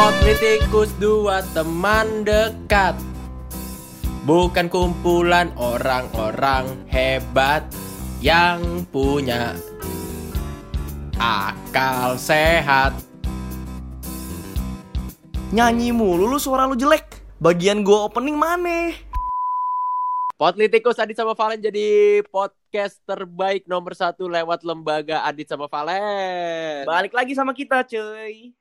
Politikus dua teman dekat Bukan kumpulan orang-orang hebat Yang punya akal sehat Nyanyi mulu lu suara lu jelek. Bagian gua opening mana? Potlitikus Adit sama Valen jadi podcast terbaik nomor satu lewat lembaga Adit sama Valen. Balik lagi sama kita, cuy.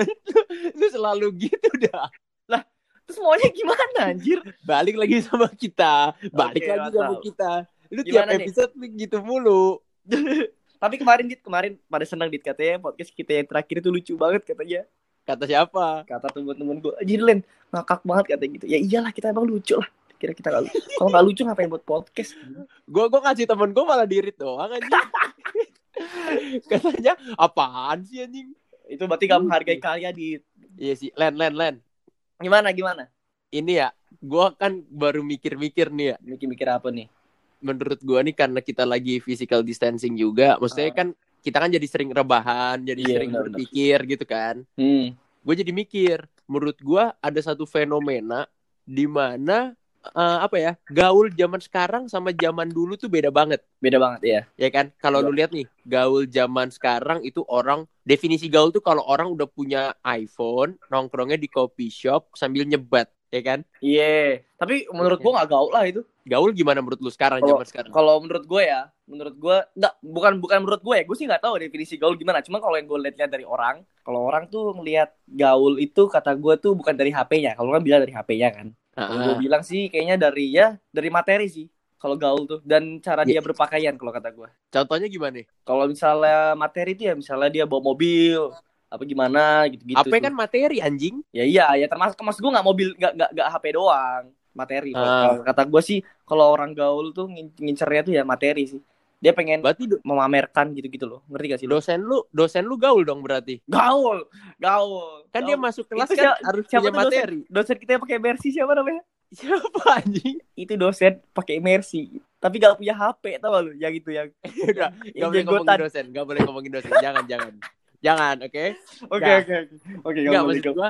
Lu selalu gitu dah. Terus maunya gimana anjir? Balik lagi sama kita. Balik Oke, lagi sama kita. Lu tiap Gimana nih? episode lu gitu mulu. Tapi kemarin Dit, kemarin pada senang Dit katanya podcast kita yang terakhir itu lucu banget katanya. Kata siapa? Kata temen-temen gua, anjir Len, ngakak banget katanya gitu. Ya iyalah kita emang lucu lah. Kira kita gak lucu. Kalau gak lucu ngapain buat podcast? Gue gue ngasih temen gue malah dirit doang anjing. Katanya apaan sih anjing? Itu berarti gak menghargai karya Dit. Iya sih, Len, Len, Len. Gimana gimana? Ini ya, gue kan baru mikir-mikir nih ya. Mikir-mikir apa nih? Menurut gue nih karena kita lagi physical distancing juga, maksudnya Ah. kan kita kan jadi sering rebahan, jadi Iya, sering benar-benar. berpikir gitu kan. Hmm. Gue jadi mikir, menurut gue ada satu fenomena di mana eh, apa ya gaul zaman sekarang sama zaman dulu tuh beda banget. Beda banget ya. ya kan kalau lu lihat nih gaul zaman sekarang itu orang definisi gaul tuh kalau orang udah punya iPhone nongkrongnya di coffee shop sambil nyebat ya kan Iya. Tapi menurut gua gak gaul lah itu. gaul gimana menurut lu sekarang Kalau- zaman sekarang Kalau menurut gue ya, menurut gue enggak bukan bukan menurut gue ya, gue sih nggak tahu definisi gaul gimana. Cuma kalau yang gue lihat dari orang, kalau orang tuh ngelihat gaul itu kata gue tuh bukan dari HP-nya. Kalau orang bilang dari HP-nya kan. Kalau gue bilang sih kayaknya dari ya dari materi sih. Kalau gaul tuh dan cara Iya. dia berpakaian kalau kata gue. contohnya gimana Kalau misalnya materi itu ya misalnya dia bawa mobil apa gimana gitu-gitu. Tuh. kan materi anjing Ya iya, ya termasuk mas gue nggak mobil nggak nggak nggak HP doang materi. Kalau Kata gue sih kalau orang gaul tuh ngin- ngincernya tuh ya materi sih. Dia pengen berarti do- memamerkan gitu-gitu loh. Ngerti gak sih lo? dosen lu dosen lu gaul dong berarti Gaul, gaul. kan dia Gaul. masuk kelas Itu kan siapa- harus siapa punya tuh dosen? materi Dosen kita yang pakai mercy siapa namanya? siapa anjing Itu dosen pakai mercy. Tapi gak punya HP tau gak lu? Yang itu yang udah yang gak boleh ngomongin dosen gak boleh ngomongin dosen jangan jangan jangan oke Oke oke oke. Boleh, maksud gua,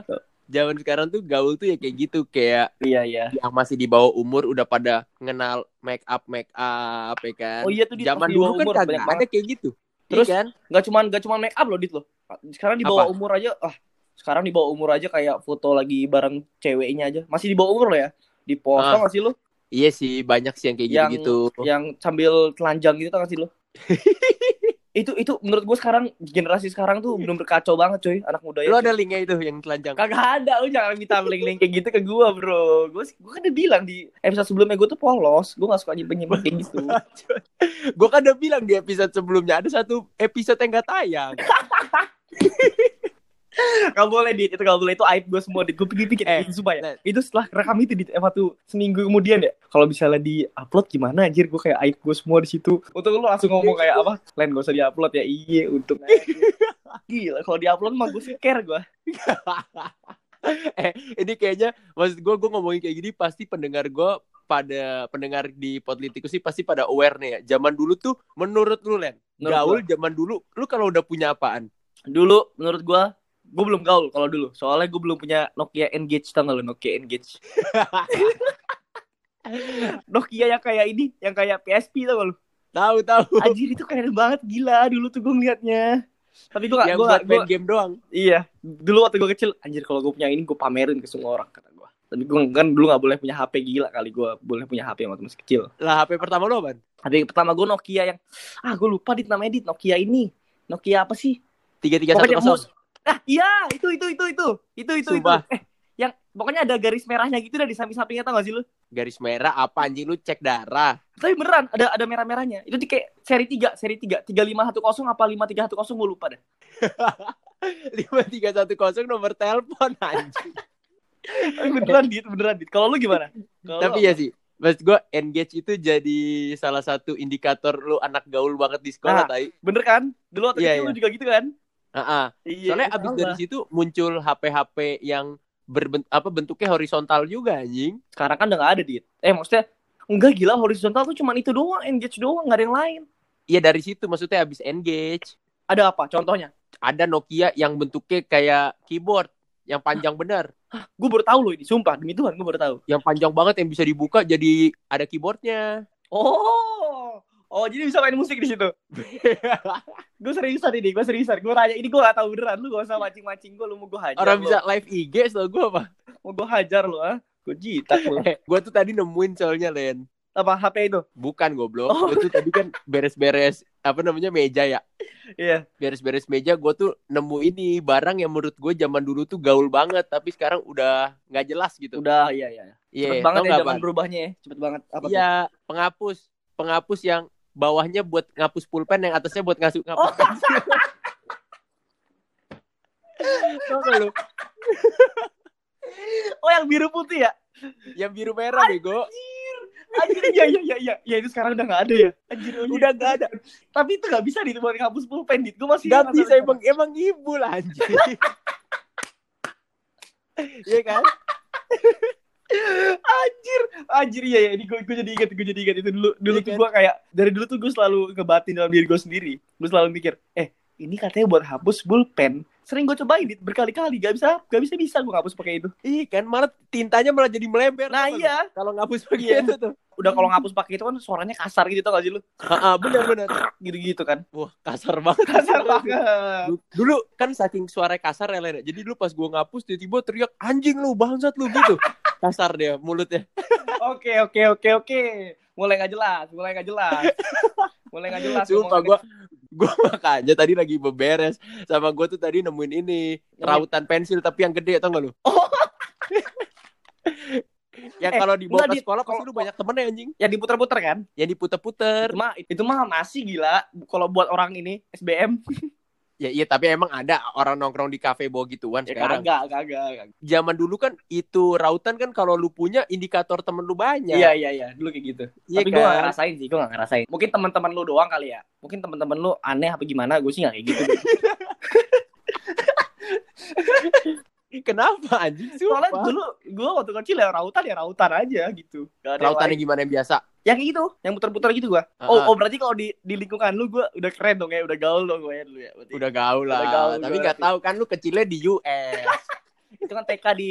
zaman sekarang tuh gaul tuh ya kayak gitu kayak Iya iya. yang masih di bawah umur udah pada mengenal make up make up ya kan Oh iya tuh di zaman dulu kan umur kagak banyak ada kayak gitu Terus Iya kan Gak cuman gak cuman make up loh dit loh. Sekarang di bawah Apa? umur aja ah sekarang di bawah umur aja kayak foto lagi bareng ceweknya aja. Masih di bawah umur loh ya. Di post Ah. tau gak sih lu? iya sih banyak sih yang kayak gitu Yang- gitu Yang sambil telanjang gitu tau gak sih lu? itu itu menurut gue sekarang generasi sekarang tuh belum berkacau banget coy anak muda lu ya. ada linknya itu yang telanjang Kagak ada, lu jangan minta link-link kayak gitu ke gua, bro. Gua gua kan udah bilang di episode sebelumnya gua tuh polos. Gua gak suka nyimpen-nyimpen kayak gitu. gue kan udah bilang di episode sebelumnya ada satu episode yang gak tayang Gak boleh, Dit. Itu gak boleh. Itu aib gua semua, Dit. Gua pikir-pikir. Eh, itu supaya. nah. Itu setelah rekam itu, Dit. Eh, waktu seminggu kemudian ya. Kalau misalnya di-upload gimana, anjir. Gua kayak aib gua semua di situ. Untuk lu langsung ngomong kayak apa? Len, gak usah di-upload ya. Iya, aja. Gila, kalau di-upload mah gua care gua. eh ini kayaknya maksud gue gue ngomongin kayak gini pasti pendengar gue pada pendengar di Potlitikus sih pasti pada aware nih ya zaman dulu tuh menurut lu Len Menurut gaul zaman dulu lu kalau udah punya apaan Dulu, menurut gua, gua belum gaul kalau dulu. Soalnya gua belum punya Nokia Engage. Tau lu Nokia Engage? Nokia yang kayak ini, yang kayak PSP tau gak lu? tahu tahu Anjir itu keren banget gila dulu tuh gue ngeliatnya. Tapi gue gak, gue buat gak, main game doang iya. Dulu waktu gue kecil, anjir kalau gue punya ini gue pamerin ke semua orang kata gue. Tapi gue kan dulu gak boleh punya HP gila kali gue boleh punya HP waktu masih kecil. lah HP pertama lu apaan HP pertama gue Nokia yang, ah gue lupa dit namanya dit Nokia ini. Nokia apa sih? tiga tiga satu Ah iya itu itu itu itu itu itu itu. Sumpah. Eh yang pokoknya ada garis merahnya gitu dah di samping-sampingnya tau gak sih lu? garis merah apa anjing lu cek darah Tapi beneran ada ada merah-merahnya. Itu di kayak seri 3, seri 3, 3510 apa 5310 gue lupa dah. lima tiga satu kosong nomor telepon anjing beneran dit, beneran dit. Kalau lu gimana? Kalau tapi lu ya sih Maksud gue engage itu jadi salah satu indikator lu anak gaul banget di sekolah Nah, tai. Bener kan? Dulu waktu Iya, kecil iya. lu juga gitu kan? Heeh. Iya. Soalnya abis dari situ muncul HP-HP yang berbent apa bentuknya horizontal juga anjing. sekarang kan udah gak ada dit. Eh maksudnya enggak gila horizontal tuh cuman itu doang, engage doang, gak ada yang lain. Iya dari situ maksudnya abis engage Ada apa? Contohnya? ada Nokia yang bentuknya kayak keyboard yang panjang bener. Gue baru tahu loh ini, sumpah demi Tuhan gue baru tahu. Yang panjang banget yang bisa dibuka jadi ada keyboardnya. Oh, oh jadi bisa main musik di situ. gue seriusan ini, gue seriusan. Gue nanya ini gue gak tahu beneran. Lu gak usah mancing-mancing gue, lu mau gue hajar. Orang lu. bisa live IG setahu gue apa? mau gue hajar lu ah. Gue jitak lu. gue tuh tadi nemuin soalnya Len. Apa HP itu? Bukan goblok. Oh. Gue tuh tadi kan beres-beres apa namanya meja ya. Iya. Beres-beres meja gue tuh nemu ini barang yang menurut gue zaman dulu tuh gaul banget tapi sekarang udah nggak jelas gitu. Udah, iya iya. Iya, Cepet banget tau ya zaman berubahnya ya. Cepet banget. Apa? Iya, penghapus. Penghapus yang bawahnya buat ngapus pulpen yang atasnya buat ngasuh ngapus Oh. pensil. Tau nggak lu? Oh yang biru putih ya? Yang biru merah bego. Anjir, iya iya iya iya. Ya itu sekarang udah gak ada ya. Anjir, oh iya. Udah nggak ada. Tapi itu gak bisa di buat ngapus pulpen dit. Gue masih Gak bisa emang emang ibu lah anjing. Iya kan? Anjir, anjir iya ya. Ini gue gue jadi ingat, gue jadi ingat itu dulu. Dulu Iya tuh kan? gue kayak dari dulu tuh gue selalu ngebatin dalam diri gue sendiri. Gue selalu mikir, eh ini katanya buat hapus pulpen. Sering gue cobain berkali-kali, gak bisa, gak bisa bisa gue ngapus pakai itu. Iya kan malah tintanya malah jadi melember. Nah nggak? iya, Kalau ngapus pakai Iya. itu tuh. udah kalau ngapus pakai itu kan suaranya kasar gitu tau gak sih lu? Heeh, benar benar. Gitu-gitu kan. Wah, kasar banget. Kasar banget. Du- Dulu kan saking suara kasar ya Len. Jadi dulu pas gua ngapus tiba-tiba teriak anjing lu, bangsat lu gitu. Kasar dia mulutnya. Oke oke oke oke. Mulai gak jelas, mulai gak jelas. Mulai gak jelas. Sumpah ngomongnya. Gua gua makanya tadi lagi beberes sama gua tuh tadi nemuin ini rautan pensil tapi yang gede tau gak lu? Oh. yang Eh, kalau dibawa ke Dit. sekolah pasti Kalau- lu banyak temennya anjing. Yang diputer-puter kan? Yang diputer-puter. Itu mah itu mah masih gila kalau buat orang ini SBM. Ya iya tapi emang ada orang nongkrong di kafe bawa gituan Ya sekarang. kagak, kagak. kagak. Zaman dulu kan itu rautan kan kalau lu punya indikator temen lu banyak. Iya iya iya, dulu kayak gitu. Iya Tapi gue gak kan? ngerasain sih, gue gak ngerasain. Mungkin teman-teman lu doang kali ya. Mungkin teman-teman lu aneh apa gimana, gue sih gak kayak gitu. Kenapa anjing? Soalnya Sumpah. dulu gue waktu kecil ya rautan ya rautan aja gitu. Gak ada yang Rautannya gimana yang biasa? Ya kayak gitu, yang putar-putar gitu gue. Ah, Oh, ah. oh berarti kalau di, di lingkungan lu gue udah keren dong ya, udah gaul dong gue ya dulu ya. Berarti. Udah gaul lah. Udah gaul, tapi gua. nggak tahu kan lu kecilnya di US. Itu kan TK di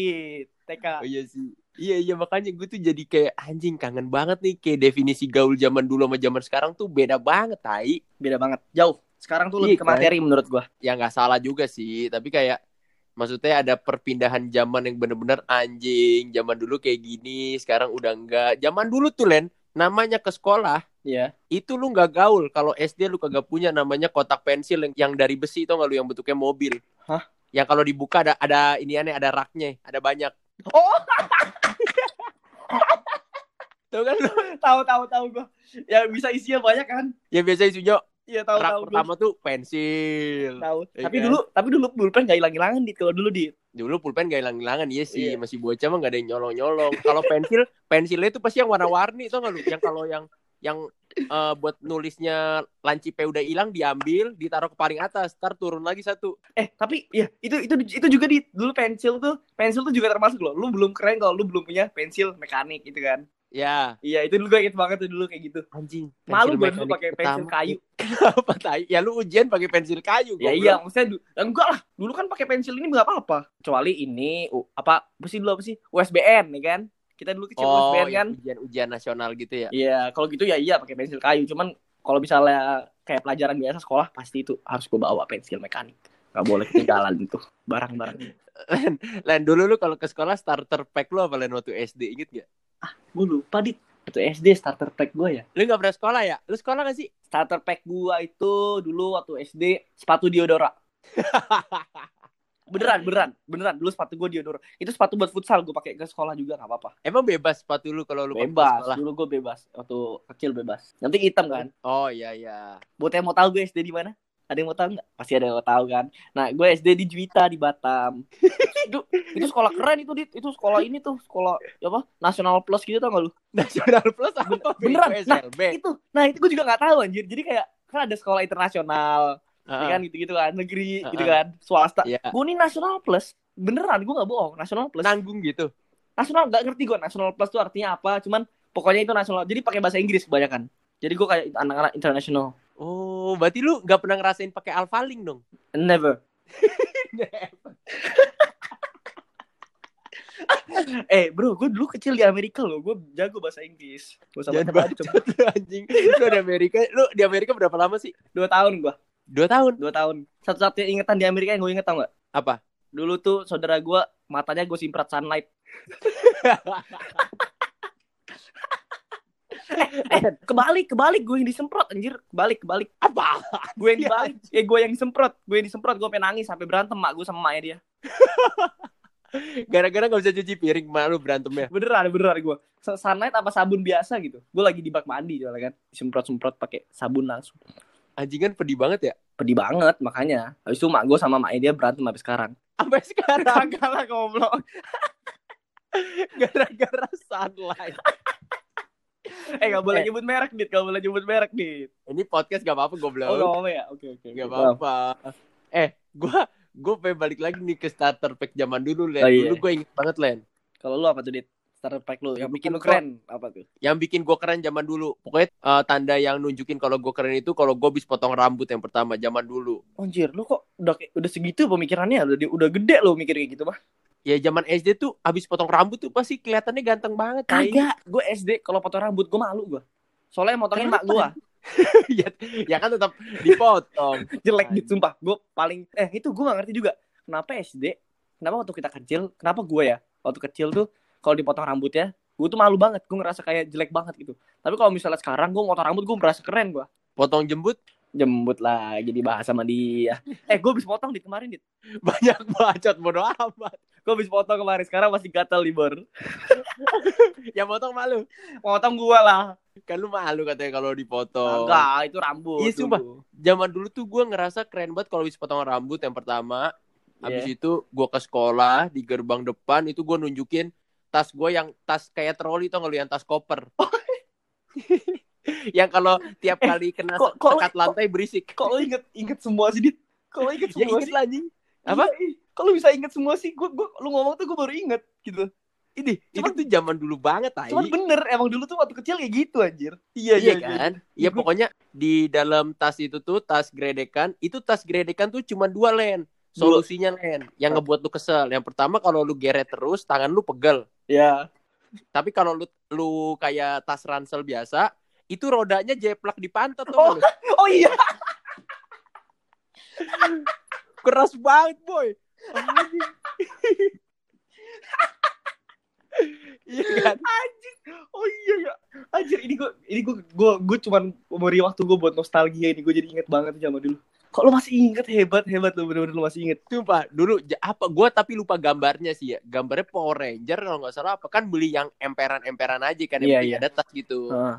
TK. oh iya sih. Iya iya makanya gue tuh jadi kayak anjing kangen banget nih kayak definisi gaul zaman dulu sama zaman sekarang tuh beda banget tai. Beda banget, jauh. Sekarang tuh Iya lebih ke kan? materi menurut gue. Ya nggak salah juga sih, tapi kayak maksudnya ada perpindahan zaman yang bener-bener anjing. Zaman dulu kayak gini, sekarang udah enggak. Zaman dulu tuh Len, namanya ke sekolah Iya. itu lu nggak gaul kalau SD lu kagak punya namanya kotak pensil yang, yang dari besi tau nggak lu yang bentuknya mobil Hah? yang kalau dibuka ada ada iniannya ada raknya ada banyak Oh, tau kan lu tahu tahu tahu gue. Ya bisa isinya banyak kan? yang biasa isunya Iya tahu tahu. pertama tuh pensil Tahu. Iya tapi kan? dulu tapi dulu pulpen gak hilang-hilangan di kalau dulu di. dulu pulpen gak hilang-hilangan iya sih Iya. masih bocah mah gak ada yang nyolong-nyolong kalau pensil pensilnya itu pasti yang warna-warni tau gak lu yang kalau yang yang eh, buat nulisnya lancipe udah hilang diambil ditaruh ke paling atas ntar turun lagi satu Eh, tapi ya itu itu itu juga di dulu pensil tuh pensil tuh juga termasuk loh. Lu belum keren kalau lu belum punya pensil mekanik gitu kan. Ya Iya, itu dulu gue inget banget tuh dulu kayak gitu. anjing Malu gue dulu pakai pensil kayu. Kenapa tai? Ya lu ujian pakai pensil kayu. Ya iya, maksudnya ya, enggak lah. Dulu kan pakai pensil ini nggak apa-apa. Kecuali ini uh, apa apa sih dulu apa sih? USBN ya kan? Kita dulu kecil Oh, USBN kan. yang ujian-ujian nasional gitu ya. Iya, kalau gitu ya iya pakai pensil kayu. Cuman kalau misalnya kayak pelajaran biasa sekolah pasti itu harus gue bawa pensil mekanik. Gak boleh ketinggalan itu barang-barang. Lain dulu lu kalau ke sekolah starter pack lu apa lain waktu SD inget gak? Gue lupa dit. Itu SD starter pack gue ya. Lu gak pernah sekolah ya? Lu sekolah gak sih? Starter pack gua itu dulu waktu SD sepatu Diodora. beneran, beneran, beneran. Dulu sepatu gua Diodora. Itu sepatu buat futsal gua pakai ke sekolah juga nggak apa-apa. Emang bebas sepatu lu kalau lu Bebas. sekolah? Dulu gua bebas. Waktu kecil bebas. Nanti hitam kan. Oh iya iya. Buat yang mau tahu gue SD di mana? Ada yang mau tahu nggak? Pasti ada yang mau tahu kan. Nah, gue SD di Juwita di Batam. itu itu sekolah keren itu dit. Itu sekolah ini tuh sekolah apa? Nasional Plus gitu tau gak lu? Nasional Plus apa? Beneran? Nah. Itu. Nah, itu gue juga nggak tahu anjir. Jadi kayak kan ada sekolah internasional, ya kan gitu-gitu kan, negeri Heeh. gitu kan, swasta. Iya. Gue ini nasional plus, beneran gue nggak bohong, nasional plus. Nanggung gitu. Nasional nggak ngerti gue nasional plus tuh artinya apa, cuman pokoknya itu nasional. Jadi pakai bahasa Inggris kebanyakan. Jadi gue kayak anak-anak internasional. Oh, berarti lu gak pernah ngerasain pakai alfaling dong? Never. eh bro, gue dulu kecil di Amerika loh, gue jago bahasa Inggris. Gue sama lu, anjing. Lu di Amerika, lu di Amerika berapa lama sih? Dua tahun gue, Dua tahun. dua tahun. Satu-satunya ingetan di Amerika yang gue inget tau gak? Apa? Dulu tuh saudara gue matanya gue simprot sunlight. Eh, kebalik, kebalik gue yang disemprot anjir, kebalik, kebalik. Apa? Gue yang Iya, dibalik, eh gue yang disemprot, gue yang disemprot, gue pengen nangis sampai berantem mak gue sama maknya dia. Gara-gara gak bisa cuci piring, malu berantemnya. Beneran, beneran gue. Sunlight apa sabun biasa gitu. Gue lagi di bak mandi soalnya kan, disemprot-semprot pakai sabun langsung. Anjingan pedih banget ya. Pedih banget makanya. Habis itu mak gue sama maknya dia berantem sampai sekarang. Sampai sekarang Kagak lah goblok. gara-gara sunlight. Eh gak boleh Eh. nyebut merek, Dit. Gak boleh nyebut merek, Dit. Ini podcast gak apa-apa gue Oh, gak apa ya? Oke, oke. Gak apa-apa. Eh, gua gue pengen balik lagi nih ke starter pack zaman dulu, Len. Oh, iya. Dulu gue inget banget, Len. Kalau lu apa tuh, Dit? Starter pack lu. Yang Bukan bikin lu gua. keren. Apa tuh? Yang bikin gue keren zaman dulu. Pokoknya eh, tanda yang nunjukin kalau gue keren itu kalau gue bisa potong rambut yang pertama zaman dulu. Anjir, lu kok udah udah segitu pemikirannya? Udah, udah gede lu mikir kayak gitu, mah. Ya zaman SD tuh abis potong rambut tuh pasti kelihatannya ganteng banget. Kagak. Gue SD kalau potong rambut gue malu gue. Soalnya motongin mak gue. ya, ya kan tetap dipotong. jelek gitu sumpah gue paling eh itu gue gak ngerti juga kenapa SD kenapa waktu kita kecil kenapa gue ya waktu kecil tuh kalau dipotong rambutnya gue tuh malu banget gue ngerasa kayak jelek banget gitu tapi kalau misalnya sekarang gue potong rambut gue merasa keren gue Potong jembut jembut lah jadi bahas sama dia eh gue habis potong di kemarin dit banyak bacot bodo amat. Gue habis potong kemarin sekarang masih gatal di bor Yang potong malu. potong gue lah Kan lu malu katanya kalau dipotong. enggak itu rambut Iya, sumpah. Zaman dulu tuh gue ngerasa keren banget kalau bisa potong rambut yang pertama. Habis Iya. itu gue ke sekolah di gerbang depan itu gue nunjukin tas gue yang tas kayak troli tau gak lu yang tas koper. yang kalau tiap Eh, kali kena kok- kok- sekat lantai berisik. kok lo inget inget semua sih dit kok lo inget Ya semua inget sih lah anjing. Apa? Iya, ih. Kok lo bisa inget semua sih gue gue lu ngomong tuh gue baru inget gitu Ini, Cuman- itu tuh zaman dulu banget, tai. Cuman bener, emang dulu tuh waktu kecil kayak gitu anjir. Iya kan? Iya Gua- pokoknya di dalam tas itu tuh tas gredekan, itu tas gredekan tuh cuma dua len. Dua. Solusinya len yang ngebuat lu kesel. Yang pertama kalau lu geret terus tangan lu pegel. Ya. Tapi kalau lu lu kayak tas ransel biasa, itu rodanya jeplak di pantat tuh Oh. Oh iya. Keras banget, boy. Iya kan? Oh iya ya. Anjir ini gue ini gue gue gue cuman memberi waktu gue buat nostalgia ini gue jadi inget banget zaman dulu. Kok lo masih inget hebat hebat lo bener-bener lo masih inget. Sumpah, dulu apa gua tapi lupa gambarnya sih ya. Gambarnya Power Ranger kalau nggak salah apa kan beli yang emperan-emperan aja kan Iya, yang beli iya. ada tas gitu. Heeh.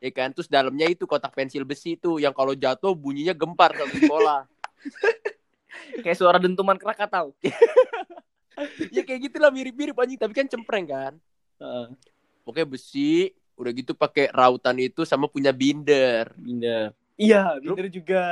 Ya kan? Terus dalamnya itu kotak pensil besi tuh yang kalau jatuh bunyinya gempar di sekolah. Kayak suara dentuman Krakatau. ya kayak gitulah mirip-mirip anjing tapi kan cempreng kan. Heeh. Oke besi, udah gitu pakai rautan itu sama punya binder. Binder. Iya, binder juga.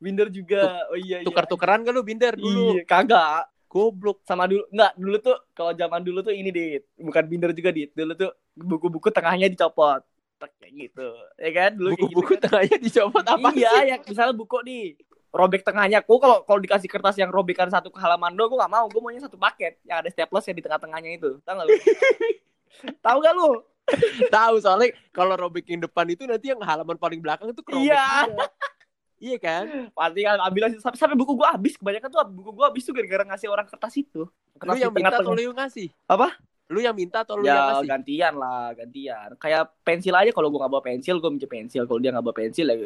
Binder juga. Oh iya iya. Tukar-tukeran kan lu binder dulu. Iya, kagak. Goblok. Sama dulu enggak, dulu tuh kalau zaman dulu tuh ini dit, bukan binder juga dit. Dulu tuh buku-buku tengahnya dicopot. Kayak gitu. Ya kan? Dulu kayak gitu Buku-buku kan. tengahnya dicopot apa iya, sih? ya misalnya buku nih robek tengahnya. Gue kalau kalau dikasih kertas yang robekan satu ke halaman do, gue gak mau. Gue maunya satu paket yang ada staples yang di tengah-tengahnya itu. Tahu gak lu? Tahu gak lu? Tahu soalnya kalau robekin depan itu nanti yang halaman paling belakang itu kerobek Iya. Iya kan? Pasti kan ambil aja sampai, sampai buku gue habis. Kebanyakan tuh buku gue habis tuh gara-gara ngasih orang kertas itu. Lu Kertas yang di minta atau lu yang ngasih? Apa? Lu yang minta atau lu yang Ya ngasih? gantian lah, gantian. Kayak pensil aja kalau gue gak bawa pensil, gue minjem pensil. Kalau dia gak bawa pensil, ya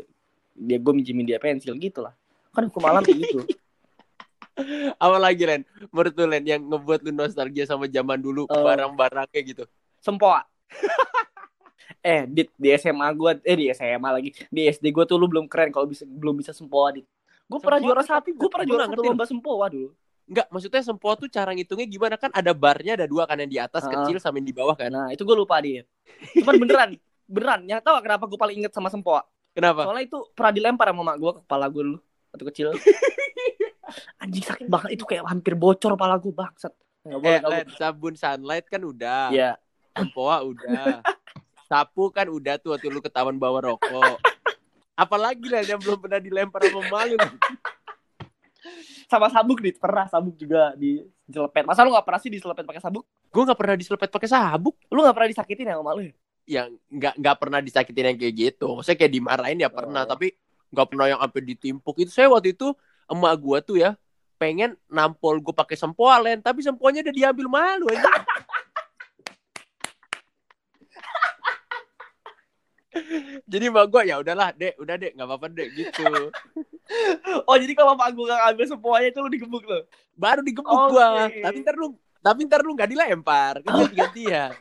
dia gue minjemin dia pensil gitu lah. Kan hukum alam kayak gitu. Apa lagi Len? Menurut lu Len yang ngebuat lu nostalgia sama zaman dulu Eh. barang-barangnya gitu. Sempoa. eh, di, di SMA gue, eh di SMA lagi, di SD gue tuh lu belum keren kalau bisa belum bisa sempoa dit. Gue pernah juara satu, gue pernah juara satu lomba sempoa dulu. Enggak, maksudnya sempoa tuh cara ngitungnya gimana kan ada barnya ada dua kan yang di atas Ah. kecil sama yang di bawah kan. Nah itu gue lupa dit. Cuman beneran, beneran. Yang tahu kenapa gue paling inget sama sempoa? Kenapa? Soalnya itu pernah dilempar sama mak gue ke kepala gue dulu waktu kecil. Anjing sakit banget itu kayak hampir bocor kepala gue bangsat. Nggak boleh, Eh, sabun sunlight kan udah. Iya. Sempoa udah. Sapu kan udah tuh waktu lu ketahuan bawa rokok. Apalagi lah yang belum pernah dilempar sama malu. Sama sabuk nih, pernah sabuk juga di jelepet. Masa lu gak pernah sih diselepet pakai sabuk? Gue nggak pernah diselepet pakai sabuk. Lu gak pernah disakitin ya sama lu? ya? Yang nggak nggak pernah disakitin yang kayak gitu. Maksudnya kayak dimarahin ya pernah, Oh. tapi nggak pernah yang sampai ditimpuk. Itu saya waktu itu emak gue tuh ya pengen nampol gue pakai sempoalen, tapi sempoalnya udah diambil malu aja. Jadi emak gue ya udahlah dek, udah dek nggak apa-apa dek gitu. Oh jadi kalau bapak gue gak ngambil semuanya itu lu digebuk lu? Baru digebuk Oke. gua. Tapi ntar lu tapi ntar lu nggak dilempar, kan ganti-gantian.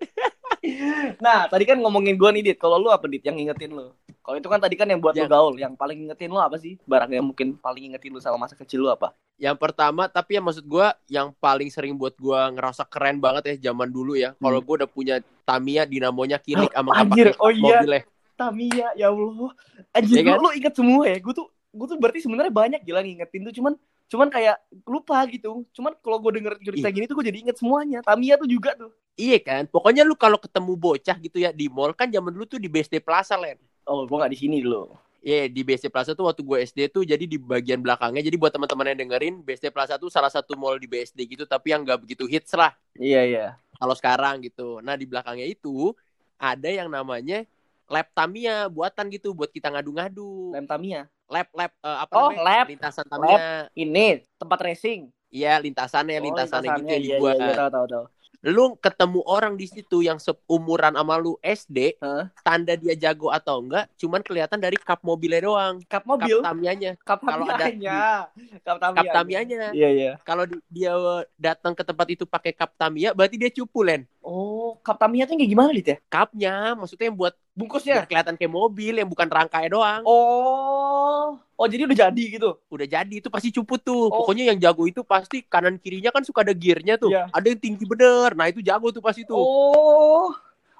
Nah tadi kan ngomongin gue nih Dit, kalau lu apa Dit yang ngingetin lu? Kalau itu kan tadi kan yang buat lu Yang- gaul, yang paling ngingetin lu apa sih? Barang yang mungkin paling ngingetin lu sama masa kecil lu apa? Yang pertama, tapi yang maksud gua yang paling sering buat gua ngerasa keren banget ya zaman dulu ya. Kalau gua udah punya Tamiya dinamonya kilik sama Hmm. Anjir, kapak oh iya. mobilnya. Tamiya ya Allah. Anjir Iya kan? lu, lu inget semua ya? Gue tuh gue tuh berarti sebenarnya banyak gila ngingetin tuh cuman cuman kayak lupa gitu. Cuman kalau gue denger cerita Ih. gini tuh gue jadi inget semuanya. Tamiya tuh juga tuh. Iya kan? Pokoknya lu kalau ketemu bocah gitu ya di mall kan zaman dulu tuh di BSD Plaza Len. Oh, gue gak di sini dulu. Iya, di BSD Plaza tuh waktu gue SD tuh jadi di bagian belakangnya. Jadi buat teman-teman yang dengerin, BSD Plaza tuh salah satu mall di BSD gitu, tapi yang nggak begitu hits lah Iya iya. kalau sekarang gitu. Nah, di belakangnya itu ada yang namanya lab Tamiya buatan gitu buat kita ngadu-ngadu. Lem Tamiya. Lab lab eh, apa Oh, namanya? lab. Lintasan Tamiya. Ini tempat racing. Iya, lintasannya, Oh, lintasannya gitu lintasannya. yang Iya, dibuat. Iya, iya, tahu tahu tahu. Lu ketemu orang di situ yang seumuran sama lu SD, Hah? tanda dia jago atau enggak, cuman kelihatan dari kap mobilnya doang. Kap Kap mobil, Tamiyanya. kap kalau ada Tamiya. Kap Tamiya. Kap Tamiyanya. Iya iya. Kalau di- dia datang ke tempat itu pakai kap Tamiya, berarti dia cupu, Len. Oh, kap Tamiya tuh kayak gimana Dit ya? Kapnya, maksudnya yang buat Bungkusnya. kelihatan kayak mobil, yang bukan rangkanya doang. Oh. Oh, jadi udah jadi gitu. Udah jadi, itu pasti cupu tuh. Oh. Pokoknya yang jago itu pasti kanan kirinya kan suka ada gearnya tuh. Iya. Ada yang tinggi bener. Nah, itu jago tuh pasti tuh. Oh.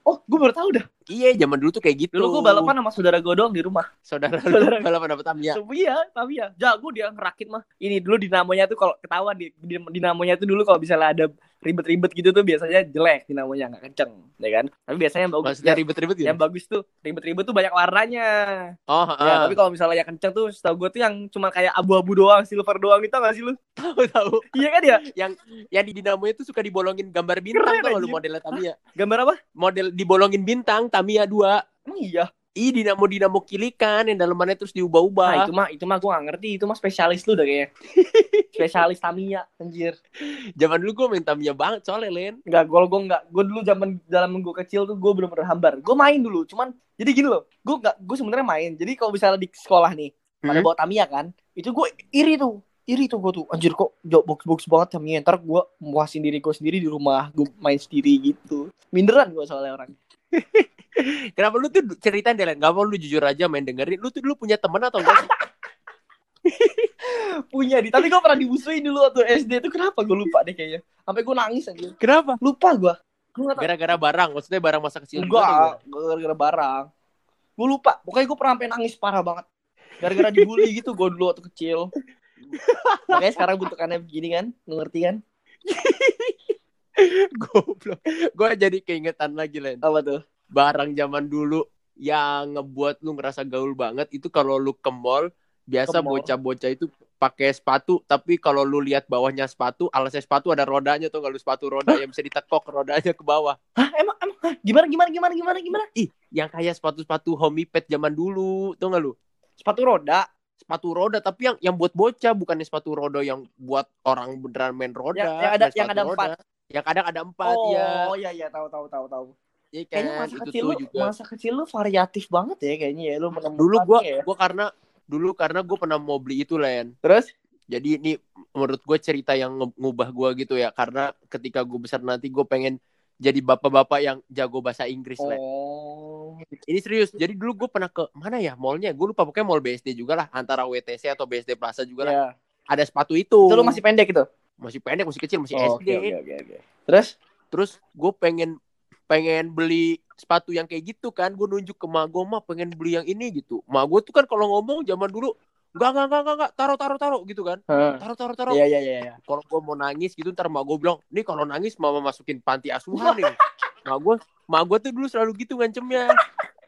Oh, gue baru tahu dah. Iya, zaman dulu tuh kayak gitu. Dulu gue balapan sama saudara gue doang di rumah. Saudara Saudara- balapan apa Tamiya? Iya, tapi ya jago dia ngerakit mah. Ini dulu dinamonya tuh kalau ketahuan di, di dinamonya tuh dulu kalau misalnya ada ribet-ribet gitu tuh biasanya jelek dinamonya nggak kenceng, ya kan? Tapi biasanya yang bagus Maksudnya ribet-ribet gitu? yang bagus tuh ribet-ribet tuh banyak warnanya. Oh, Ya, tapi kalau misalnya yang kenceng tuh setahu gue tuh yang cuma kayak abu-abu doang, silver doang itu nggak sih lu? tahu tahu. Iya kan ya? Yang yang di dinamo itu suka dibolongin gambar bintang Keren, tuh lu modelnya Tamiya. Gambar apa? Model dibolongin bintang Tamiya 2. Emang iya. Ih, dinamo-dinamo kilikan yang dalemannya terus Nah, diubah-ubah. itu mah itu mah gue gak ngerti, itu mah spesialis lu dah kayaknya. spesialis Tamiya, anjir. Zaman dulu gue main Tamiya banget soalnya, Len. Enggak, gue gue enggak. Gue dulu zaman dalam gue kecil tuh gue bener-bener hambar. Gue main dulu, cuman jadi gini loh. Gue enggak, gue sebenarnya main. Jadi kalau misalnya di sekolah nih, pada Hmm? bawa Tamiya kan, itu gue iri tuh. Iri tuh gue tuh, anjir kok jauh box-box banget Tamiya. Ntar gue muasin diri gue sendiri di rumah, gue main sendiri gitu. Minderan gue soalnya orang. Kenapa lu tuh ceritain deh? Gak mau lu jujur aja main dengerin. Lu tuh dulu punya temen atau enggak sih? Punya di, tapi gue pernah dimusuhin dulu waktu SD tuh kenapa gue lupa deh kayaknya. Sampai gue nangis anjir. Kenapa? Lupa gue. Gue. Gara-gara barang, maksudnya barang masa kecil juga atau Enggak, gara-gara barang. Gue lupa. Pokoknya gue pernah sampai nangis parah banget. Gara-gara dibully gitu gue dulu waktu kecil. Makanya sekarang bentukannya begini kan. Lu ngerti kan? Goblok. Gue jadi keingetan lagi, Len. Apa tuh? Barang zaman dulu yang ngebuat lu ngerasa gaul banget itu kalau lu ke mall biasa bocah-bocah itu pakai sepatu tapi kalau lu lihat bawahnya sepatu alasnya sepatu ada rodanya tuh kalau sepatu roda yang bisa ditekok rodanya ke bawah Hah? Emang, emang? Hah? Gimana, gimana, gimana, gimana, gimana? yang kayak sepatu-sepatu homipad zaman dulu tuh nggak lu Sepatu roda. sepatu roda tapi yang yang buat bocah bukannya sepatu roda yang buat orang beneran main roda Yang- yang ada- yang ada empat. Yang kadang ada empat oh, ya iya, iya. Tahu, tahu, tahu, tahu. Iya Kayaknya kan masa itu kecil lu, juga masa kecil lu variatif banget ya kayaknya ya. Lu menemukan dulu gua ya. gua karena dulu karena gue pernah mau beli itu Len Terus? jadi ini menurut gue cerita yang ngubah gue gitu ya karena ketika gue besar nanti gue pengen jadi bapak-bapak yang jago bahasa Inggris Len Oh. ini serius jadi dulu gue pernah ke mana ya mallnya gue lupa pokoknya mall BSD juga lah antara WTC atau BSD Plaza juga lah Ya. ada sepatu itu Itu lu masih pendek gitu? Masih pendek masih kecil masih Oh, SD Oke, oke, oke, oke. Terus? terus gue pengen pengen beli sepatu yang kayak gitu kan gue nunjuk ke mak gue mah pengen beli yang ini gitu mak gue tuh kan kalau ngomong zaman dulu enggak enggak enggak enggak, enggak taruh taruh taruh gitu kan taruh taruh taruh Iya, iya, iya. iya. kalau gue mau nangis gitu ntar mak gue bilang nih kalau nangis mama masukin panti asuhan nih mak gue mak gue tuh dulu selalu gitu ngancemnya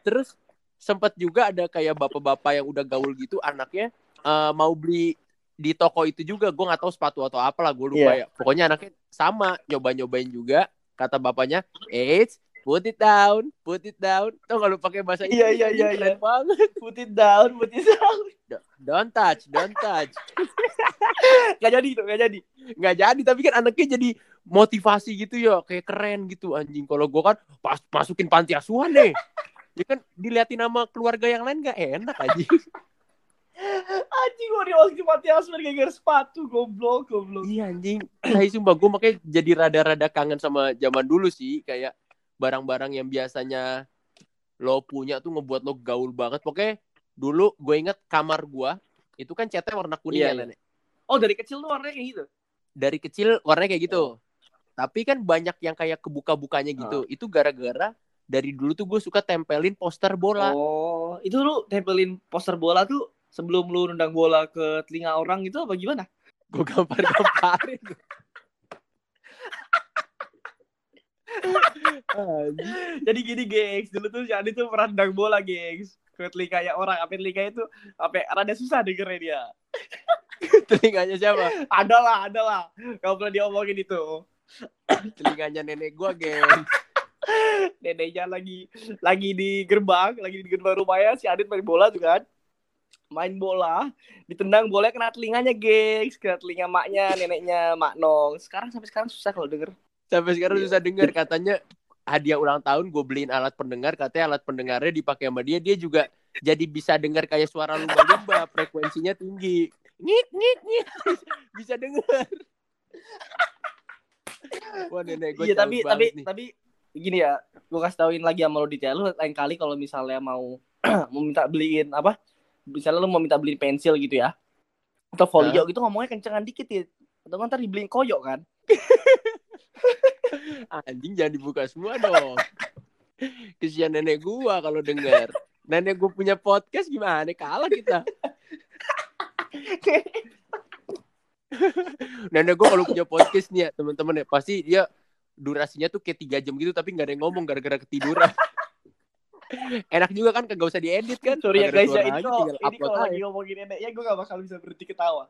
terus sempat juga ada kayak bapak-bapak yang udah gaul gitu anaknya eh, mau beli di toko itu juga gue nggak tahu sepatu atau apa lah gue lupa Iya. ya. Pokoknya anaknya sama nyoba nyobain juga kata bapaknya Eits put it down put it down. Gak lu pakai bahasa Iya, Inggris, iya, anjing, iya, keren iya. banget. Put it down, put it down. don't touch don't touch. Gak jadi itu, gak jadi. nggak jadi tapi kan anaknya jadi motivasi gitu ya kayak keren gitu anjing. Kalau gue kan pas masukin panti asuhan deh ya kan diliatin nama keluarga yang lain gak enak anjing Anjing gue dimasukin mati asuhan gara-gara sepatu, goblok, goblok. Iya anjing. Saya sumpah gue makanya jadi rada-rada kangen sama zaman dulu sih. Kayak barang-barang yang biasanya lo punya tuh ngebuat lo gaul banget. Pokoknya dulu gue inget kamar gue itu kan catnya warna kuning Iya, ya iya. nenek. Oh dari kecil tuh warnanya kayak gitu? Dari kecil warnanya kayak gitu. Tapi kan banyak yang kayak kebuka-bukanya gitu. Itu gara-gara dari dulu tuh gue suka tempelin poster bola. Oh, itu lu tempelin poster bola tuh sebelum lu nendang bola ke telinga orang gitu apa gimana? Gue gambar-gamparin. Anjing. Jadi gini, gengs. Dulu tuh Adi tuh pernah nendang bola, gengs. Ke telinganya orang. Apa telinganya itu apa rada susah dengernya dia. Telinganya siapa? Ada lah, ada lah. Gak pernah diomongin itu. Telinganya nenek gue, geng. Neneknya lagi lagi di gerbang, lagi di gerbang rumahnya si Adit main bola tuh kan. Main bola, ditendang bola kena telinganya, gengs. Kena telinga maknya, neneknya, mak Nong. Sekarang sampai sekarang susah kalau denger. Sampai sekarang Iya. susah dengar katanya hadiah ulang tahun gue beliin alat pendengar katanya alat pendengarnya dipakai sama dia dia juga jadi bisa dengar kayak suara lumba-lumba frekuensinya tinggi ngik ngik ngik bisa dengar wah nenek gue Iya, tapi tapi tapi gini ya, gue kasih tauin lagi sama lo detail lu lain kali kalau misalnya mau mau minta beliin apa? Misalnya lu mau minta beliin pensil gitu ya. Atau folio gitu ngomongnya kencengan dikit ya. Atau ntar dibeliin koyok kan. anjing jangan dibuka semua dong kesian nenek gua kalau dengar nenek gue punya podcast gimana kalah kita nenek gue kalau punya podcast nih ya teman-teman ya pasti dia durasinya tuh kayak tiga jam gitu tapi nggak ada yang ngomong gara-gara ketiduran enak juga kan kagak usah diedit kan Sorry ya guys ya, ini kalau, ini lagi ngomongin neneknya gue gak bakal bisa berhenti ketawa.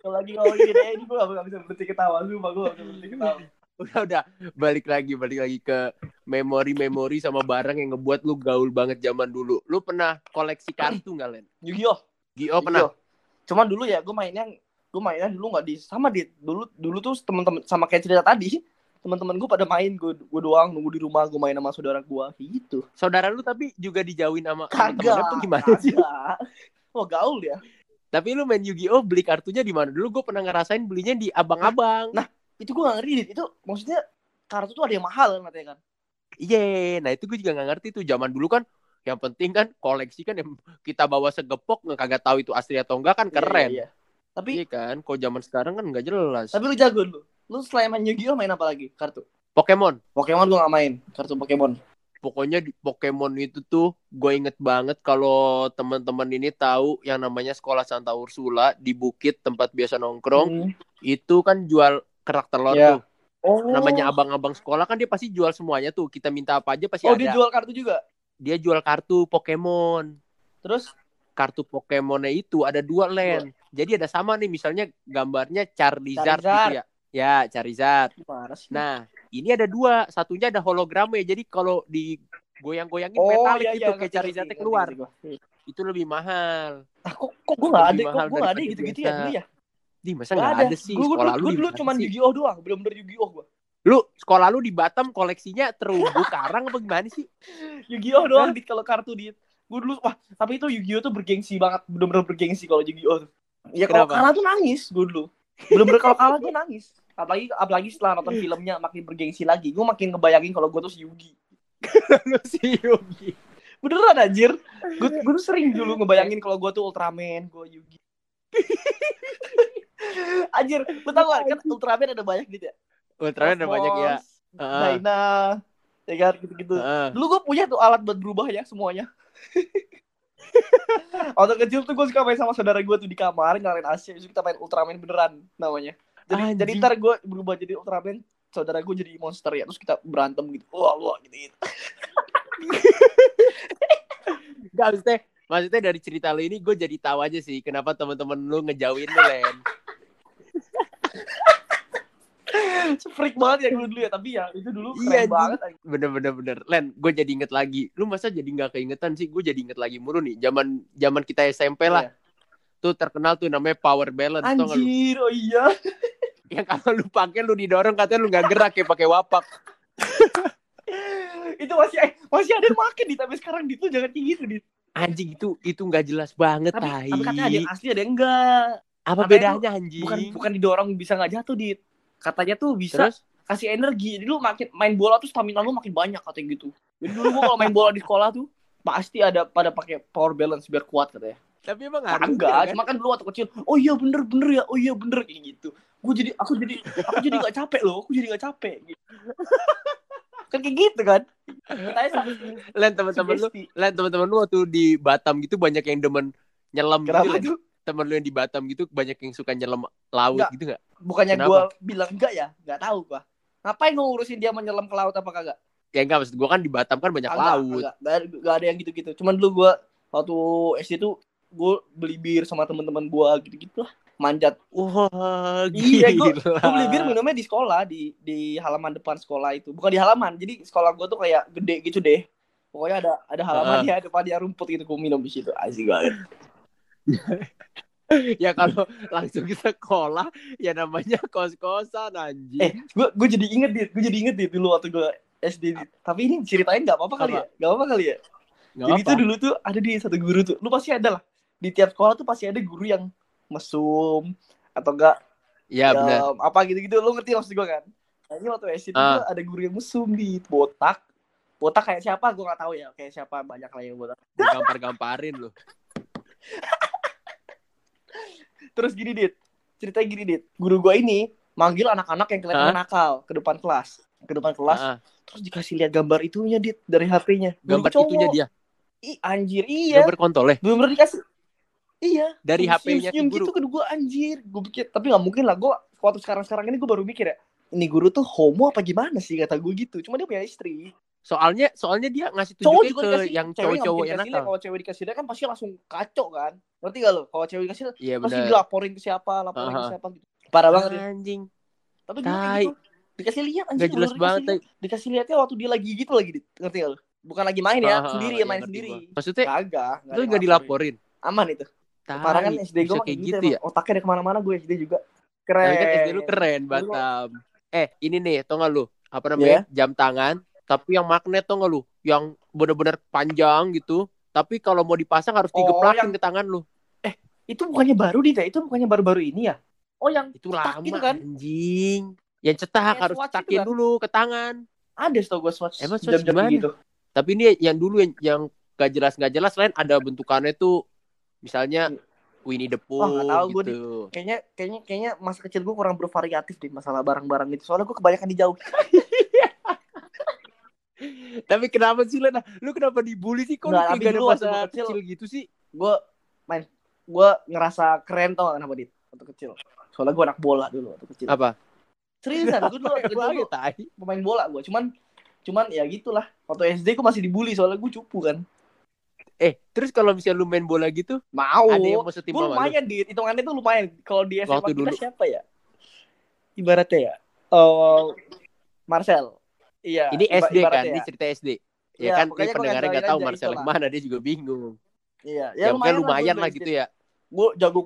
Kalau lagi ngomongin ini gue gak bakal bisa berhenti ketawa. Sumpah gue gak bisa berhenti ketawa. udah udah balik lagi balik lagi ke memori-memori sama barang yang ngebuat lu gaul banget zaman dulu lu pernah koleksi kartu nggak len Yu-Gi-Oh! Gio pernah Yu-Gi-Oh. Cuman dulu ya gue mainnya gue mainnya dulu nggak di sama di dulu dulu tuh teman-teman sama kayak cerita tadi teman-teman gue pada main gue gue doang nunggu di rumah gue main sama saudara gue gitu. Saudara lu tapi juga dijauhin sama kagak. apa gimana sih? Kagak. wah gaul ya tapi lu main Yu-Gi-Oh beli kartunya di mana? Dulu gue pernah ngerasain belinya di abang-abang. Nah. itu gue gak ngerti itu maksudnya kartu tuh ada yang mahal kan katanya kan? Iya nah itu gue juga nggak ngerti tuh. Zaman dulu kan yang penting kan koleksi kan yang kita bawa segepok nggak kagak tahu itu asli atau enggak kan keren. Iya, iya. Tapi iya kan kok zaman sekarang kan nggak jelas. tapi lu jago lu lu selain main Yu-Gi-Oh main apa lagi? Kartu. Pokemon. Pokemon gue gak main kartu Pokemon. Pokoknya di Pokemon itu tuh gue inget banget kalau teman-teman ini tahu yang namanya sekolah Santa Ursula di bukit tempat biasa nongkrong. Hmm. itu kan jual kerak telur Iya. tuh. Oh. Namanya abang-abang sekolah kan dia pasti jual semuanya tuh. Kita minta apa aja pasti oh ada. dia jual kartu juga? Dia jual kartu Pokemon. Terus? Kartu Pokemonnya itu ada dua len jadi ada sama nih misalnya gambarnya Charizard, Charizard. gitu ya. Ya Charizard. Nah ini ada dua. Satunya ada hologramnya jadi kalau di goyang-goyangin oh metalik iya gitu iya kayak Charizardnya keluar. ngerti, gua. itu lebih mahal. Ah, kok kok gue gak ada? Kok gue gak ada gitu-gitu ya? Dulu ya? Di masa Gak ada, ada, sih? Gue sekolah dulu, lu gua di dulu sih? Yu-Gi-Oh doang bener-bener Yu-Gi-Oh gue lu sekolah lu di Batam koleksinya terumbu karang apa gimana sih? Yu-Gi-Oh doang dit kalau kartu dit gue dulu wah tapi itu Yu-Gi-Oh tuh bergengsi banget. Bener-bener bergengsi kalau Yu-Gi-Oh tuh ya kalau kalah tuh nangis gue dulu bener-bener kalau kalah tuh nangis. Apalagi apalagi setelah nonton filmnya makin bergengsi lagi. Gue makin ngebayangin kalau gue tuh si Yugi. Si Yugi. Beneran anjir. Gue gue tuh sering dulu ngebayangin kalau gue tuh Ultraman gue Yugi. Anjir lu tau gak kan Ultraman ada banyak gitu ya? Ultraman ada banyak ya. Cosmos, Heeh. Dyna ya kan gitu-gitu. Heeh. dulu gue punya tuh alat buat berubah ya semuanya Waktu kecil tuh gue suka main sama saudara gue tuh di kamar nyalain AC Terus kita main Ultraman beneran namanya Jadi Anjing. jadi ntar gue berubah jadi Ultraman Saudara gue jadi monster ya Terus kita berantem gitu Wah wah gitu, gitu. Gak maksudnya Maksudnya dari cerita lu ini gue jadi tahu aja sih kenapa teman-teman lu ngejauhin lu Len. freak banget ya dulu dulu ya tapi ya itu dulu keren Iya, banget bener bener bener. Len gue jadi inget lagi. Lu masa jadi nggak keingetan sih? Gue jadi inget lagi mulu nih zaman zaman kita SMP lah. Iya. tuh terkenal tuh namanya power balance anjir oh iya. Yang kalau lu pakai lu didorong katanya lu nggak gerak kayak pakai wapak. Itu masih eh, masih ada yang makin di tapi sekarang di tuh jangan kayak gitu di anjing itu itu nggak jelas banget tapi, tai. tapi katanya ada yang asli ada yang enggak apa katanya bedanya anjing? bukan bukan didorong bisa nggak jatuh di katanya tuh bisa terus kasih energi jadi lu makin main bola tuh stamina lu makin banyak katanya gitu jadi dulu gua kalau main bola di sekolah tuh pasti ada pada pakai power balance biar kuat katanya tapi emang harus enggak, kan? cuma kan dulu waktu kecil, oh iya bener bener ya, oh iya bener kayak gitu. Gue jadi, aku jadi, aku jadi gak capek loh, aku jadi gak capek. Gitu. kan kayak gitu kan? Len teman-teman lu. Len teman-teman lu waktu di Batam gitu banyak yang demen nyelam gitu Kenapa Len. tuh? Temen lu yang di Batam gitu banyak yang suka nyelam laut Enggak. gitu nggak Bukannya gue bilang enggak ya, nggak tahu gua. Ngapain ngurusin dia menyelam ke laut apa kagak? ya enggak maksud gua kan di Batam kan banyak Enggak, laut enggak, enggak, ada- enggak ada yang gitu-gitu. Cuman dulu gua waktu SD tuh gue beli bir sama teman-teman gua gitu-gitu lah. Manjat. wah Iya, gua- gila Gue beli bir minumnya di sekolah, di di halaman depan sekolah itu. Bukan di halaman, jadi sekolah gua tuh kayak gede gitu deh. Pokoknya ada ada halamannya, depannya rumput gitu. Gue minum di situ. Asik banget. ya kalau langsung ke sekolah ya namanya kos-kosan anjing Eh, gue gue jadi inget dit, gue jadi inget dit dulu waktu gue SD. Dit. Tapi ini ceritain nggak apa-apa kali ya? Nggak apa-apa kali ya? Nggak Jadi apa. itu dulu tuh ada di satu guru tuh. Lu pasti ada lah. Di tiap sekolah tuh pasti ada guru yang mesum atau enggak ya benar apa gitu-gitu. Lu ngerti maksud gue kan? Nah, ini waktu SD tuh Ah. ada guru yang mesum di botak. Botak kayak siapa? Gue nggak tahu ya. Kayak siapa banyak lah yang botak. gampar-gamparin lu Terus gini dit, ceritanya gini dit. Guru gue ini manggil anak-anak yang kelihatan nakal ke depan kelas. Ke depan kelas. Ah, Terus dikasih lihat gambar itunya dit dari HP-nya. Gambar cowok. itunya dia Ih, anjir iya. gambar kontol ya Belum dikasih. Iya. dari HP-nya guru gitu ke gue anjir. Gue pikir tapi nggak mungkin lah. Gue waktu sekarang-sekarang ini gue baru mikir ya. Ini guru tuh homo apa gimana sih kata gue gitu. Cuma dia punya istri. Soalnya soalnya dia ngasih Cowok tunjuknya juga ke dikasih. yang cowok-cowok yang nakal Kalau cewek dikasih lihat kan pasti langsung kacau kan. Ngerti gak lo? Kalau cewek dikasih iya pasti dilaporin ke siapa, laporin ke Aha. siapa gitu. Parah banget ya. anjing Tapi Tai. gitu. Dikasih lihat anjir. nggak jelas banget Dikasih, lihat. dikasih lihatnya waktu dia lagi gitu lagi. Dit. Ngerti gak lo? Bukan lagi main ya, Ah, sendiri iya, ya main sendiri. gua. maksudnya Kagak. itu nggak dilaporin Aman itu. Parah kan SD gue kayak gitu, ya Otaknya ada ke mana-mana gue SD juga. Keren. tapi kan SD lu keren Batam eh ini nih tau gak lu apa Iya. namanya jam tangan tapi yang magnet tau gak lu yang bener-bener panjang gitu tapi kalau mau dipasang harus Oh, digeplakin yang- ke tangan lu Itu bukannya baru ya? Itu bukannya baru-baru ini ya? Oh yang itu cetak lama gitu kan? anjing yang cetak Kayak harus cetakin kan? dulu ke tangan ada setahu gue swatch Emang swatch jam-jam gimana? gitu. tapi ini yang dulu yang yang gak jelas gak jelas lain ada bentukannya tuh misalnya Winnie the Pooh nggak tahu gitu Kayaknya kayaknya kayaknya masa kecil gue kurang bervariatif deh masalah barang-barang gitu. Soalnya gue kebanyakan dijauh. tapi kenapa sih Len lu kenapa dibully sih kok lu tapi gak ada dulu masa kecil- kecil gitu sih Gue main gue ngerasa keren tau kenapa Dit? Waktu kecil. Soalnya gue anak bola dulu waktu kecil. apa Seriusan, gue dulu tai? pemain bola gue. Cuman cuman ya gitulah. Waktu SD gue masih dibully soalnya gue cupu kan. Eh, terus kalau misalnya lu main bola gitu, Mau. ada yang mau setim gue lu? lumayan di hitungannya tuh lumayan kalau di SMA Waktu kita dulu. siapa ya ibaratnya ya oh Marcel iya Ini SD kan, ibaratnya ini ya. cerita SD. Ya Iya, kan, ini gua pendengarnya ngajarin nggak tahu Marcel yang mana, dia juga bingung. iya Ya, ya, lumayan, lumayan lah gitu ya. gue jago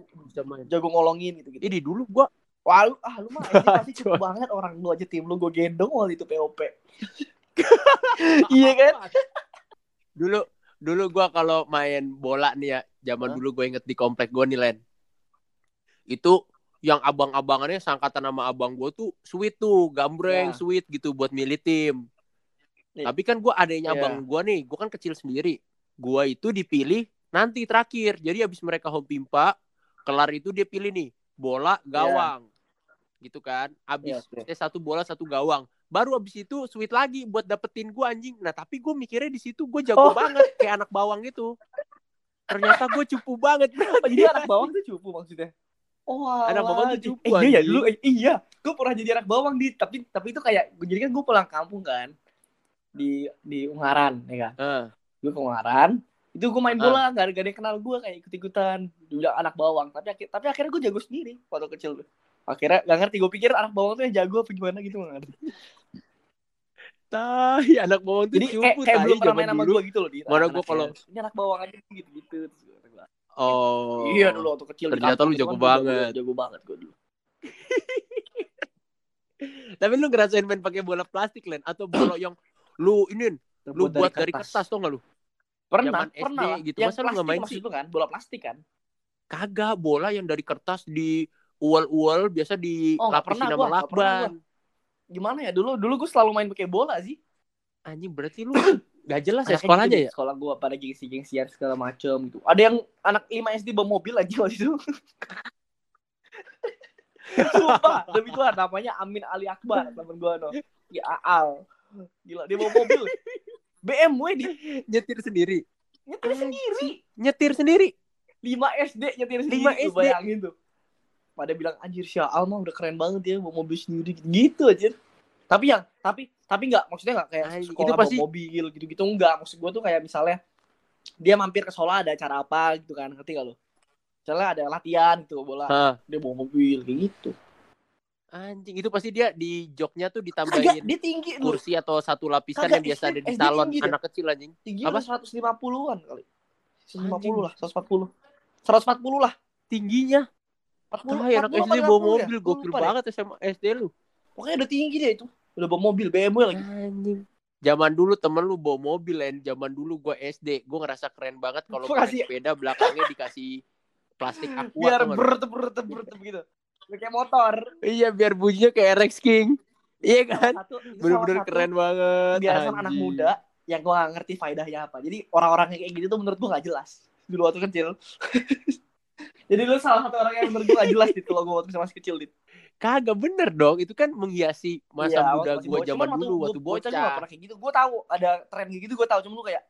jago ngolongin gitu gitu Ini dulu gua wah lu ah lu mah ini pasti cukup banget orang lu aja tim lu gue gendong waktu itu POP iya kan dulu dulu gua kalau main bola nih ya, zaman dulu gue inget di komplek gua nih Len. Itu yang abang-abangannya sangkatan sama abang gua tuh sweet tuh, gambreng, Ya. sweet gitu buat milih tim. Iya. Tapi kan gua adanya Iya. abang gua nih, gua kan kecil sendiri. Gua itu dipilih nanti terakhir. Jadi habis mereka home pimpa, kelar itu dia pilih nih bola gawang. Gitu kan. Habis Iya, eh, satu bola satu gawang. Baru habis itu sweet lagi buat dapetin gua anjing. Nah, tapi gue mikirnya di situ gue jago Oh. banget kayak anak bawang gitu. Ternyata gue cupu banget. Oh, jadi anak bawang tuh cupu maksudnya Oh, Anak bawang tuh cupu, Eh, iya ya anjing. dulu eh, iya. Gue pernah jadi anak bawang di. Tapi tapi itu kayak jadi kan gue pulang kampung kan di di Ungaran ya kan. Ah, Gue ke Ungaran itu gue main bola gak ada gak ada yang kenal gue kayak ikut ikutan dibilang anak bawang. Tapi akhir tapi akhirnya gue jago sendiri waktu kecil. Akhirnya gak ngerti gue pikir anak bawang tuh yang jago apa gimana gitu gak ngerti. Tai, anak bawang tuh jadi cupu, kayak, kayak belum pernah main sama gue gitu loh di. Mana gua kalau- ini anak bawang aja gitu gitu Oh. iya dulu waktu kecil Ternyata lu jago kan, banget. jago banget gue dulu Tapi lu ngerasain main pakai bola plastik, Len? Atau bola yang lu ini lu buat dari kertas tuh nggak lu? pernah zaman pernah SD lah. gitu. yang Masa lu nggak plastik main sih? lu kan bola plastik kan Kagak, bola yang dari kertas di ual-ual biasa di Oh, pernah pernah lakban. gimana ya dulu dulu gue selalu main pakai bola sih Anjing berarti lu gak jelas ya gitu ya? deh, sekolah gue pada gengsi gengsian segala macem gitu ada yang anak 5 SD bawa mobil aja waktu itu Sumpah, demi Tuhan namanya Amin Ali Akbar temen gue no. Ya Aal. Gila, dia bawa mobil. BMW di Nyetir sendiri. nyetir sendiri. Nyetir sendiri. 5 SD nyetir sendiri. 5 tuh, SD. Bayangin tuh. Pada bilang anjir si Aal mah udah keren banget ya bawa mobil sendiri gitu aja. Tapi yang tapi tapi enggak maksudnya enggak kayak Anjing, sekolah itu pasti- bawa mobil gitu-gitu enggak. Maksud gue tuh kayak misalnya dia mampir ke Solo ada acara apa gitu kan, ngerti gak lu? Misalnya ada latihan gitu bola, Hah. dia bawa mobil gitu. Anjing itu pasti dia di joknya tuh ditambahin dia tinggi kursi atau satu lapisan Kagak, yang biasa ada SD di salon tinggi anak kecil anjing. Tinggi Apa? apa? 150-an kali. 150 Anjing. lah, 140. 140 lah. Tingginya. 40, Tai anak 40 SD bawa 50 ya? mobil Gua gokil deh. banget SMA SD lu. Pokoknya udah tinggi dia itu. Udah bawa mobil BMW lagi. Anjing. Zaman dulu temen lu bawa mobil Len. Zaman dulu gua SD. Gua ngerasa keren banget kalau kasih- naik sepeda belakangnya dikasih plastik aqua. Biar bertep bertep bertep gitu. Kayak motor. Iya biar bunyinya kayak Rex King. Iya kan? Bener-bener keren banget. Biasa anak muda yang gua gak ngerti faedahnya apa. Jadi orang-orang yang kayak gitu tuh menurut gua gak jelas. Dulu waktu kecil. Jadi lu salah satu orang yang menurut gak jelas gitu loh gua waktu masih kecil dit. Kagak bener dong. Itu kan menghiasi masa Iya, muda masih zaman bocah. dulu waktu gua juga gak bocah. pernah kayak gitu. Gua tahu ada tren kayak gitu gua tahu cuma lu kayak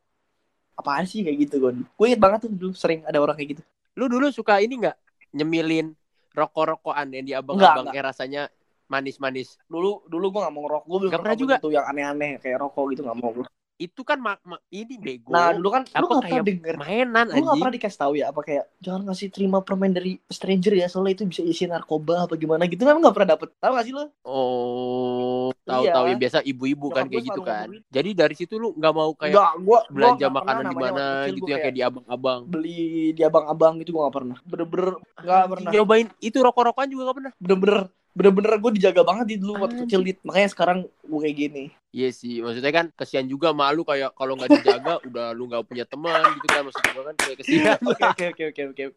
apaan sih kayak gitu gua. Gue inget banget tuh dulu sering ada orang kayak gitu. Lu dulu suka ini nggak nyemilin rokok-rokokan yang di abang-abang yang rasanya manis-manis. Dulu dulu gua gak mau ngerokok. Gua belum Nggak pernah juga tuh yang aneh-aneh kayak rokok gitu gak mau gua. Itu kan ma- ma- ini bego. Nah, dulu kan lu Apa gak pernah kayak denger mainan Lu gak pernah dikasih tahu ya apa kayak jangan ngasih terima permen dari stranger ya soalnya itu bisa isi narkoba apa gimana gitu kan lu gak pernah dapet tahu gak sih lu? Oh, tahu-tahu Iya. ya biasa ibu-ibu kan gua kayak gitu kan. Jadi dari situ lu nggak mau kayak Enggak, gua gua belanja nggak pernah makanan di mana gitu gua yang kayak di abang-abang. beli di abang-abang gitu gua gak pernah bener-bener gak pernah Nyobain itu rokok-rokokan juga gak pernah. bener-bener bener-bener gue dijaga banget di dulu waktu kecil dit. Makanya sekarang gue kayak gini. Iya sih, maksudnya kan kesian juga malu kayak kalau nggak dijaga udah lu nggak punya teman gitu kan maksud gua kan kayak kesian. oke oke oke oke oke